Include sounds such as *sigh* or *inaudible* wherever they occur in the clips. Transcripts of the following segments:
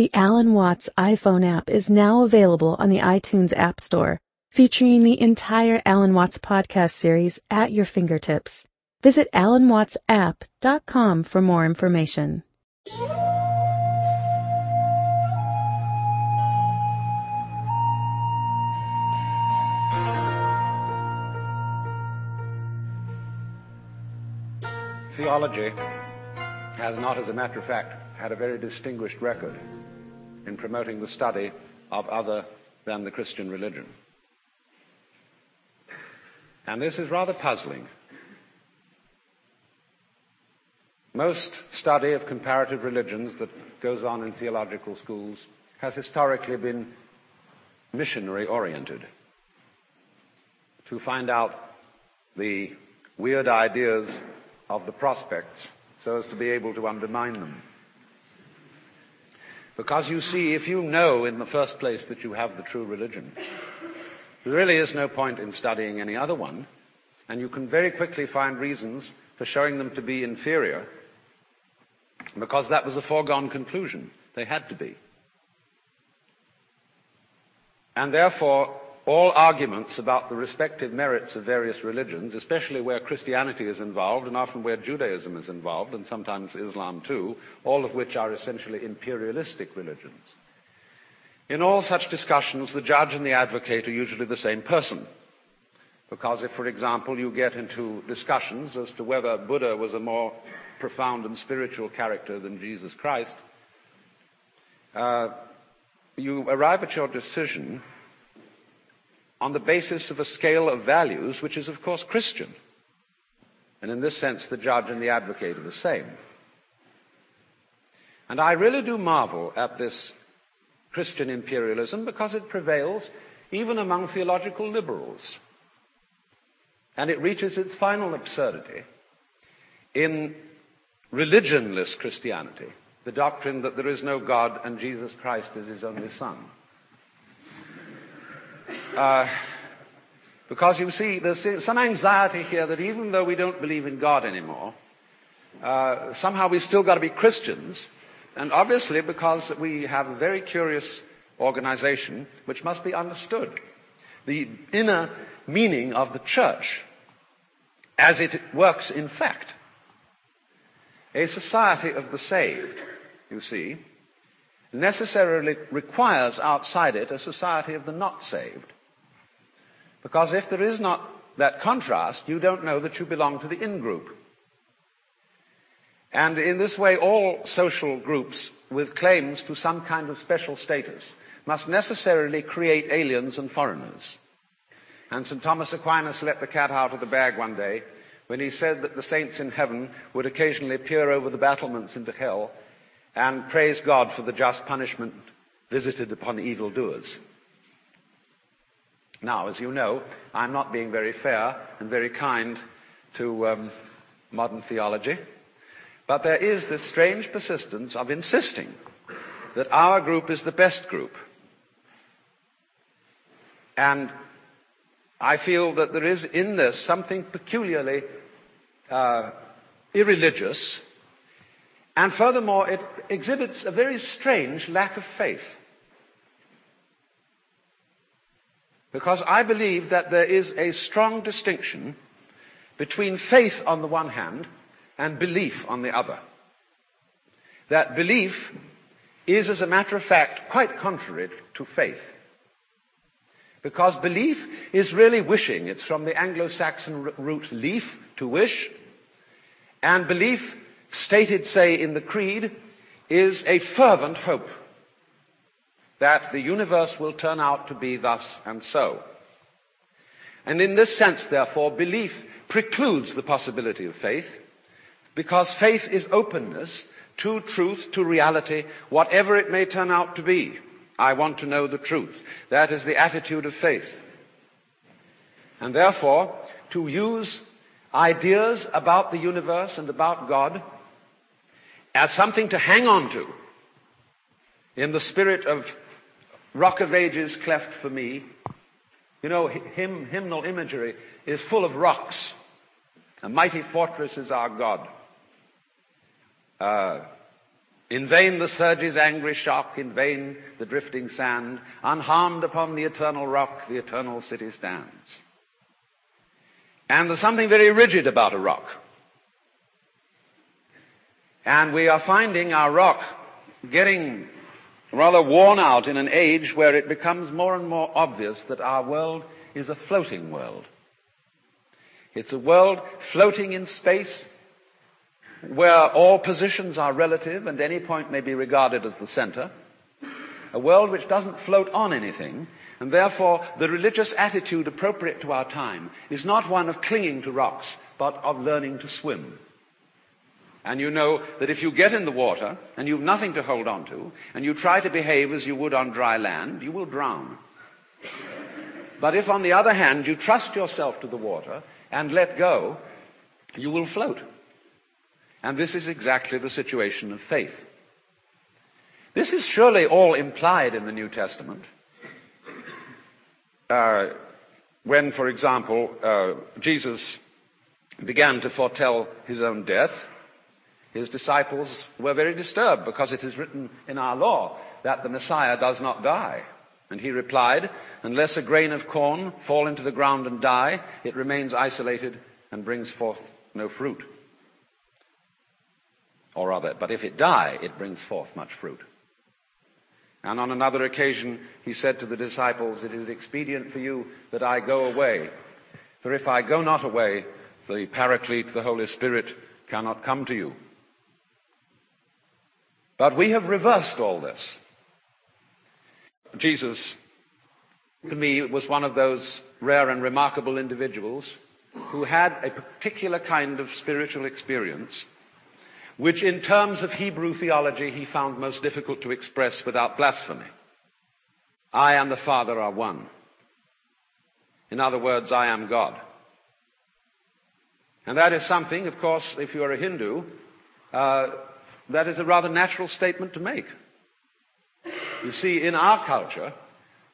The Alan Watts iPhone app is now available on the iTunes App Store, featuring the entire Alan Watts podcast series at your fingertips. Visit alanwattsapp.com for more information. Theology has not, as a matter of fact, had a very distinguished record in promoting the study of other than the Christian religion. And this is rather puzzling. Most study of comparative religions that goes on in theological schools has historically been missionary oriented to find out the weird ideas of the prospects so as to be able to undermine them. Because you see, if you know in the first place that you have the true religion, there really is no point in studying any other one, and you can very quickly find reasons for showing them to be inferior, because that was a foregone conclusion. They had to be. And therefore, all arguments about the respective merits of various religions, especially where Christianity is involved and often where Judaism is involved and sometimes Islam too, all of which are essentially imperialistic religions. In all such discussions, the judge and the advocate are usually the same person. Because if, for example, you get into discussions as to whether Buddha was a more profound and spiritual character than Jesus Christ, uh, you arrive at your decision on the basis of a scale of values which is, of course, Christian. And in this sense, the judge and the advocate are the same. And I really do marvel at this Christian imperialism because it prevails even among theological liberals. And it reaches its final absurdity in religionless Christianity, the doctrine that there is no God and Jesus Christ is his only Son. Uh, because you see, there's some anxiety here that even though we don't believe in God anymore, uh, somehow we've still got to be Christians. And obviously, because we have a very curious organization which must be understood. The inner meaning of the church as it works in fact. A society of the saved, you see, necessarily requires outside it a society of the not saved. Because if there is not that contrast, you don't know that you belong to the in group. And in this way, all social groups with claims to some kind of special status must necessarily create aliens and foreigners. And St. Thomas Aquinas let the cat out of the bag one day when he said that the saints in heaven would occasionally peer over the battlements into hell and praise God for the just punishment visited upon evildoers. Now, as you know, I'm not being very fair and very kind to um, modern theology, but there is this strange persistence of insisting that our group is the best group. And I feel that there is in this something peculiarly uh, irreligious, and furthermore, it exhibits a very strange lack of faith. Because I believe that there is a strong distinction between faith on the one hand and belief on the other. That belief is, as a matter of fact, quite contrary to faith. Because belief is really wishing. It's from the Anglo-Saxon root leaf, to wish. And belief, stated, say, in the creed, is a fervent hope that the universe will turn out to be thus and so. And in this sense, therefore, belief precludes the possibility of faith, because faith is openness to truth, to reality, whatever it may turn out to be. I want to know the truth. That is the attitude of faith. And therefore, to use ideas about the universe and about God as something to hang on to in the spirit of Rock of Ages cleft for me. You know, hymn, hymnal imagery is full of rocks. A mighty fortress is our God. Uh, In vain the surge's angry shock, in vain the drifting sand, unharmed upon the eternal rock, the eternal city stands. And there's something very rigid about a rock. And we are finding our rock getting rather worn out in an age where it becomes more and more obvious that our world is a floating world. It's a world floating in space where all positions are relative and any point may be regarded as the center. A world which doesn't float on anything and therefore the religious attitude appropriate to our time is not one of clinging to rocks but of learning to swim. And you know that if you get in the water and you've nothing to hold on to and you try to behave as you would on dry land, you will drown. But if on the other hand you trust yourself to the water and let go, you will float. And this is exactly the situation of faith. This is surely all implied in the New Testament. Uh, when, for example, uh, Jesus began to foretell his own death, his disciples were very disturbed because it is written in our law that the Messiah does not die. And he replied, unless a grain of corn fall into the ground and die, it remains isolated and brings forth no fruit. Or rather, but if it die, it brings forth much fruit. And on another occasion, he said to the disciples, it is expedient for you that I go away. For if I go not away, the Paraclete, the Holy Spirit, cannot come to you. But we have reversed all this. Jesus, to me, was one of those rare and remarkable individuals who had a particular kind of spiritual experience, which in terms of Hebrew theology he found most difficult to express without blasphemy. I and the Father are one. In other words, I am God. And that is something, of course, if you're a Hindu, uh, that is a rather natural statement to make. You see, in our culture,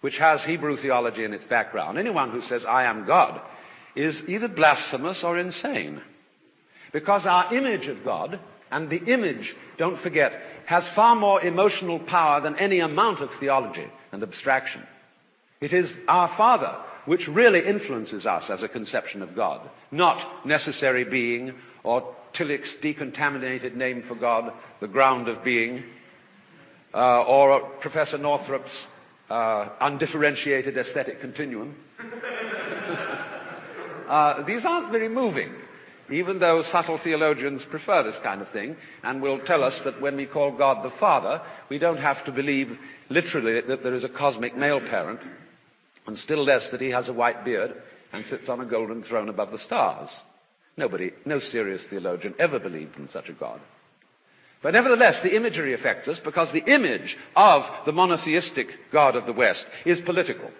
which has Hebrew theology in its background, anyone who says, I am God, is either blasphemous or insane. Because our image of God, and the image, don't forget, has far more emotional power than any amount of theology and abstraction. It is our Father which really influences us as a conception of God, not necessary being or Tillich's decontaminated name for God, the ground of being, uh, or Professor Northrop's uh, undifferentiated aesthetic continuum. *laughs* uh, these aren't very moving, even though subtle theologians prefer this kind of thing and will tell us that when we call God the Father, we don't have to believe literally that there is a cosmic male parent, and still less that he has a white beard and sits on a golden throne above the stars. Nobody, no serious theologian ever believed in such a God. But nevertheless, the imagery affects us because the image of the monotheistic God of the West is political.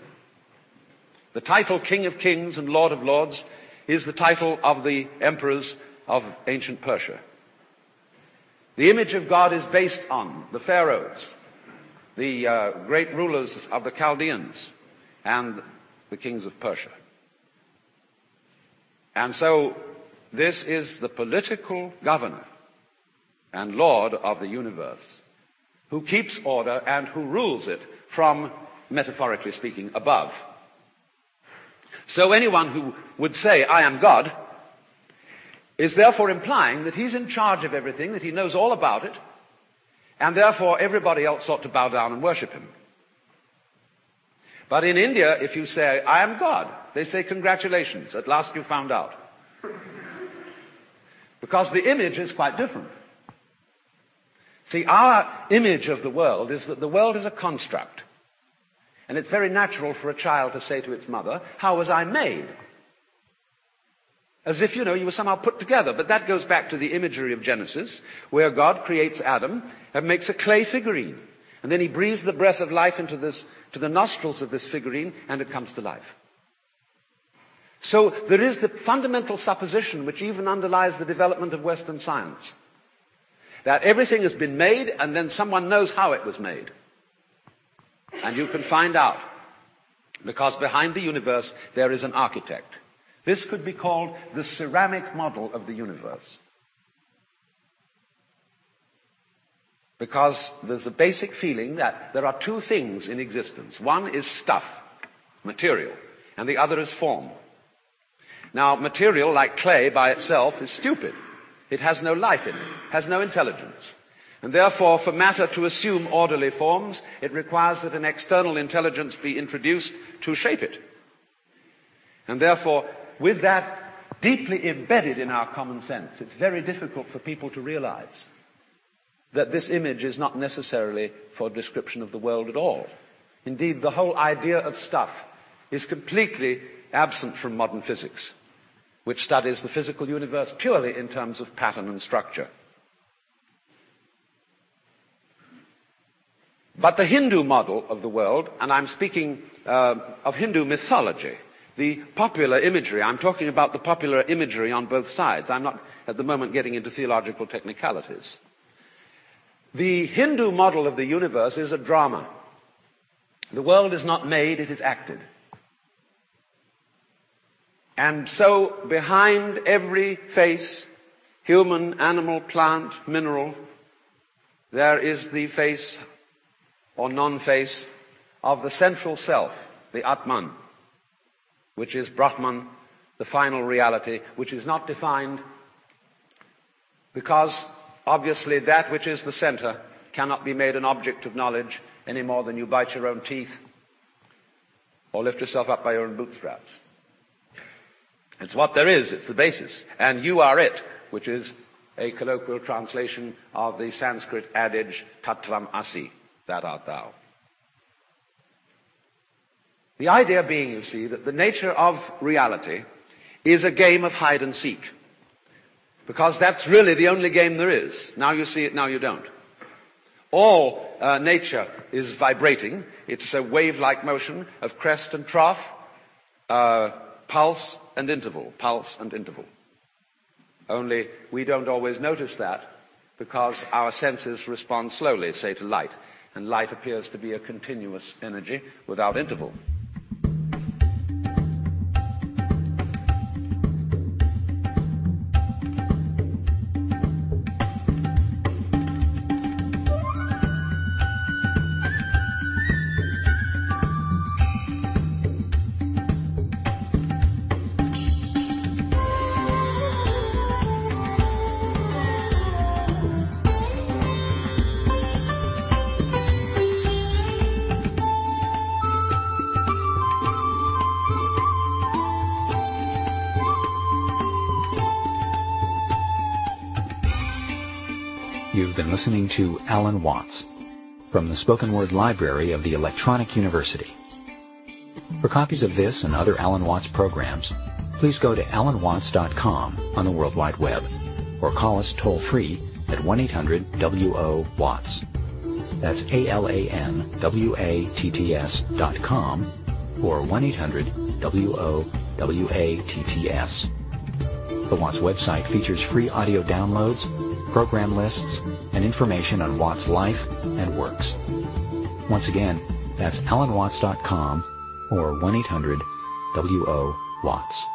The title King of Kings and Lord of Lords is the title of the emperors of ancient Persia. The image of God is based on the pharaohs, the uh, great rulers of the Chaldeans, and the kings of Persia. And so this is the political governor and Lord of the universe who keeps order and who rules it from, metaphorically speaking, above. So anyone who would say, I am God, is therefore implying that he's in charge of everything, that he knows all about it, and therefore everybody else ought to bow down and worship him. But in India, if you say, I am God, they say, congratulations, at last you found out. Because the image is quite different. See, our image of the world is that the world is a construct. And it's very natural for a child to say to its mother, how was I made? As if, you know, you were somehow put together. But that goes back to the imagery of Genesis, where God creates Adam and makes a clay figurine. And then he breathes the breath of life into this, to the nostrils of this figurine, and it comes to life. So there is the fundamental supposition which even underlies the development of Western science. That everything has been made and then someone knows how it was made. And you can find out. Because behind the universe there is an architect. This could be called the ceramic model of the universe. Because there's a basic feeling that there are two things in existence. One is stuff, material, and the other is form. Now, material, like clay by itself, is stupid. It has no life in it, has no intelligence. And therefore, for matter to assume orderly forms, it requires that an external intelligence be introduced to shape it. And therefore, with that deeply embedded in our common sense, it's very difficult for people to realize that this image is not necessarily for description of the world at all. Indeed, the whole idea of stuff is completely absent from modern physics, which studies the physical universe purely in terms of pattern and structure. But the Hindu model of the world, and I'm speaking uh, of Hindu mythology, the popular imagery, I'm talking about the popular imagery on both sides. I'm not at the moment getting into theological technicalities. The Hindu model of the universe is a drama. The world is not made, it is acted. And so behind every face, human, animal, plant, mineral, there is the face or non-face of the central self, the Atman, which is Brahman, the final reality, which is not defined because obviously that which is the center cannot be made an object of knowledge any more than you bite your own teeth or lift yourself up by your own bootstraps. It's what there is, it's the basis. And you are it, which is a colloquial translation of the Sanskrit adage, Tattvam Asi, that art thou. The idea being, you see, that the nature of reality is a game of hide and seek. Because that's really the only game there is. Now you see it, now you don't. All uh, nature is vibrating. It's a wave-like motion of crest and trough, uh, pulse and interval, pulse and interval. Only we don't always notice that because our senses respond slowly, say to light, and light appears to be a continuous energy without interval. You've been listening to Alan Watts from the Spoken Word Library of the Electronic University. For copies of this and other Alan Watts programs, please go to alanwatts.com on the World Wide Web or call us toll free at 1-800-WO-WATTS. That's A-L-A-N-W-A-T-T-S dot com or 1-800-W-O-W-A-T-T-S. The Watts website features free audio downloads, program lists, and information on Watts' life and works. Once again, that's alanwatts.com or 1-800-WO-WATTS.